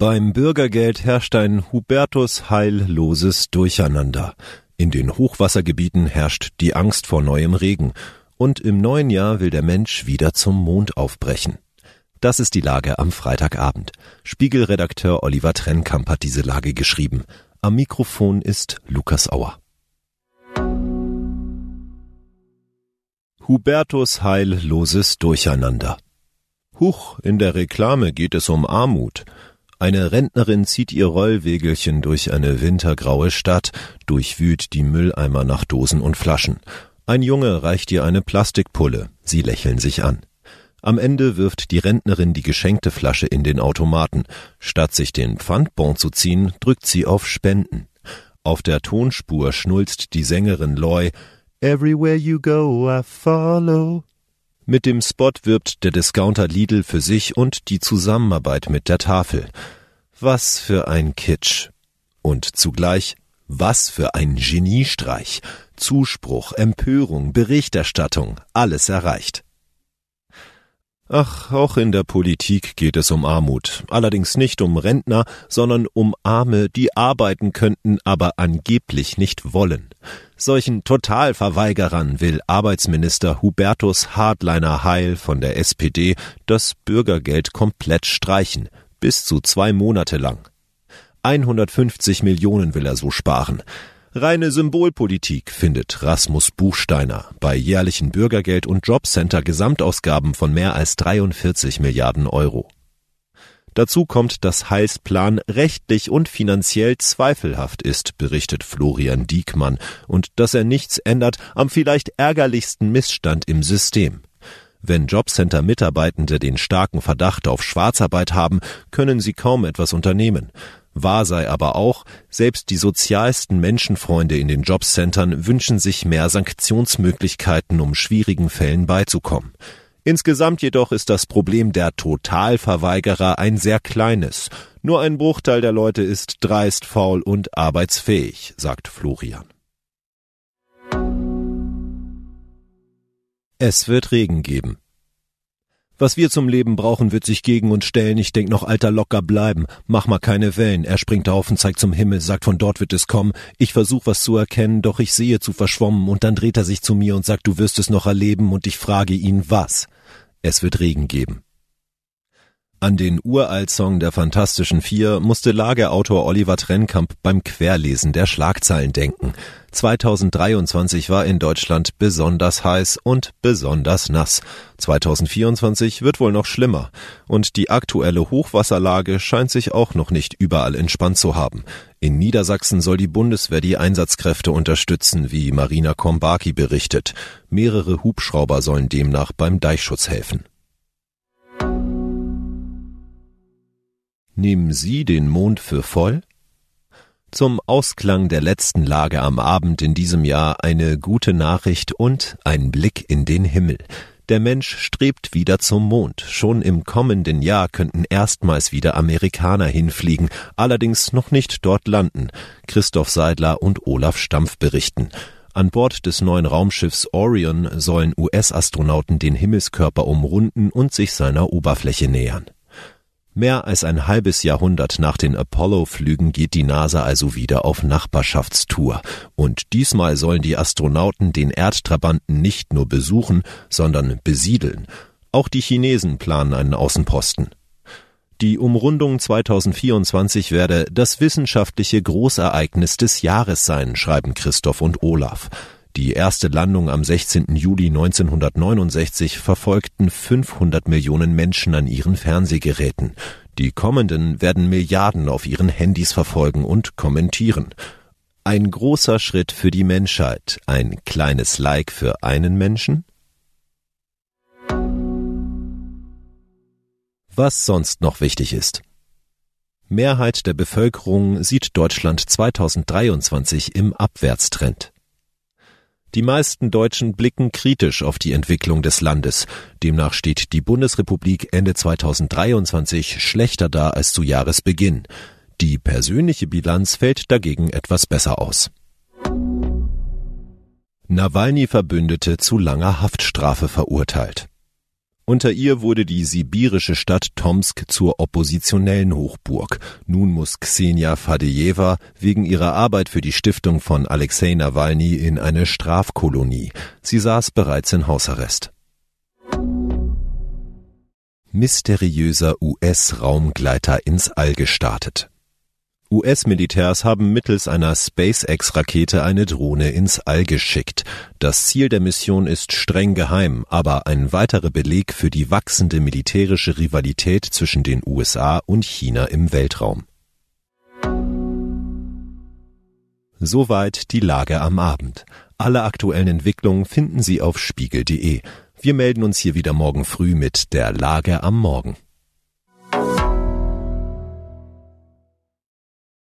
Beim Bürgergeld herrscht ein Hubertus heilloses Durcheinander. In den Hochwassergebieten herrscht die Angst vor neuem Regen. Und im neuen Jahr will der Mensch wieder zum Mond aufbrechen. Das ist die Lage am Freitagabend. Spiegelredakteur Oliver Trennkamp hat diese Lage geschrieben. Am Mikrofon ist Lukas Auer. Hubertus heilloses Durcheinander. Huch, in der Reklame geht es um Armut. Eine Rentnerin zieht ihr Rollwegelchen durch eine wintergraue Stadt, durchwühlt die Mülleimer nach Dosen und Flaschen. Ein Junge reicht ihr eine Plastikpulle. Sie lächeln sich an. Am Ende wirft die Rentnerin die geschenkte Flasche in den Automaten. Statt sich den Pfandbon zu ziehen, drückt sie auf Spenden. Auf der Tonspur schnulzt die Sängerin Loy Everywhere you go, I follow. Mit dem Spot wirbt der Discounter Lidl für sich und die Zusammenarbeit mit der Tafel. Was für ein Kitsch. Und zugleich, was für ein Geniestreich. Zuspruch, Empörung, Berichterstattung, alles erreicht. Ach, auch in der Politik geht es um Armut. Allerdings nicht um Rentner, sondern um Arme, die arbeiten könnten, aber angeblich nicht wollen. Solchen Totalverweigerern will Arbeitsminister Hubertus Hardliner Heil von der SPD das Bürgergeld komplett streichen, bis zu zwei Monate lang. 150 Millionen will er so sparen. Reine Symbolpolitik findet Rasmus Buchsteiner bei jährlichen Bürgergeld und Jobcenter Gesamtausgaben von mehr als 43 Milliarden Euro. Dazu kommt, dass Heilsplan rechtlich und finanziell zweifelhaft ist, berichtet Florian Diekmann, und dass er nichts ändert am vielleicht ärgerlichsten Missstand im System. Wenn Jobcenter-Mitarbeitende den starken Verdacht auf Schwarzarbeit haben, können sie kaum etwas unternehmen. Wahr sei aber auch, selbst die sozialsten Menschenfreunde in den Jobcentern wünschen sich mehr Sanktionsmöglichkeiten, um schwierigen Fällen beizukommen. Insgesamt jedoch ist das Problem der Totalverweigerer ein sehr kleines. Nur ein Bruchteil der Leute ist dreist, faul und arbeitsfähig, sagt Florian. Es wird Regen geben. Was wir zum Leben brauchen, wird sich gegen uns stellen. Ich denk noch alter locker bleiben. Mach mal keine Wellen. Er springt auf und zeigt zum Himmel, sagt von dort wird es kommen. Ich versuch was zu erkennen, doch ich sehe zu verschwommen und dann dreht er sich zu mir und sagt, du wirst es noch erleben und ich frage ihn was. Es wird Regen geben. An den Uralt-Song der Fantastischen Vier musste Lagerautor Oliver Trennkamp beim Querlesen der Schlagzeilen denken. 2023 war in Deutschland besonders heiß und besonders nass. 2024 wird wohl noch schlimmer. Und die aktuelle Hochwasserlage scheint sich auch noch nicht überall entspannt zu haben. In Niedersachsen soll die Bundeswehr die Einsatzkräfte unterstützen, wie Marina Kombaki berichtet. Mehrere Hubschrauber sollen demnach beim Deichschutz helfen. Nehmen Sie den Mond für voll? Zum Ausklang der letzten Lage am Abend in diesem Jahr eine gute Nachricht und ein Blick in den Himmel. Der Mensch strebt wieder zum Mond. Schon im kommenden Jahr könnten erstmals wieder Amerikaner hinfliegen, allerdings noch nicht dort landen. Christoph Seidler und Olaf Stampf berichten. An Bord des neuen Raumschiffs Orion sollen US-Astronauten den Himmelskörper umrunden und sich seiner Oberfläche nähern. Mehr als ein halbes Jahrhundert nach den Apollo-Flügen geht die NASA also wieder auf Nachbarschaftstour. Und diesmal sollen die Astronauten den Erdtrabanten nicht nur besuchen, sondern besiedeln. Auch die Chinesen planen einen Außenposten. Die Umrundung 2024 werde das wissenschaftliche Großereignis des Jahres sein, schreiben Christoph und Olaf. Die erste Landung am 16. Juli 1969 verfolgten 500 Millionen Menschen an ihren Fernsehgeräten. Die kommenden werden Milliarden auf ihren Handys verfolgen und kommentieren. Ein großer Schritt für die Menschheit, ein kleines Like für einen Menschen? Was sonst noch wichtig ist. Mehrheit der Bevölkerung sieht Deutschland 2023 im Abwärtstrend. Die meisten Deutschen blicken kritisch auf die Entwicklung des Landes. Demnach steht die Bundesrepublik Ende 2023 schlechter da als zu Jahresbeginn. Die persönliche Bilanz fällt dagegen etwas besser aus. Nawalny-Verbündete zu langer Haftstrafe verurteilt. Unter ihr wurde die sibirische Stadt Tomsk zur oppositionellen Hochburg. Nun muss Ksenia Fadejewa wegen ihrer Arbeit für die Stiftung von Alexei Nawalny in eine Strafkolonie. Sie saß bereits in Hausarrest. Mysteriöser US-Raumgleiter ins All gestartet. US-Militärs haben mittels einer SpaceX-Rakete eine Drohne ins All geschickt. Das Ziel der Mission ist streng geheim, aber ein weiterer Beleg für die wachsende militärische Rivalität zwischen den USA und China im Weltraum. Soweit die Lage am Abend. Alle aktuellen Entwicklungen finden Sie auf spiegel.de. Wir melden uns hier wieder morgen früh mit der Lage am Morgen.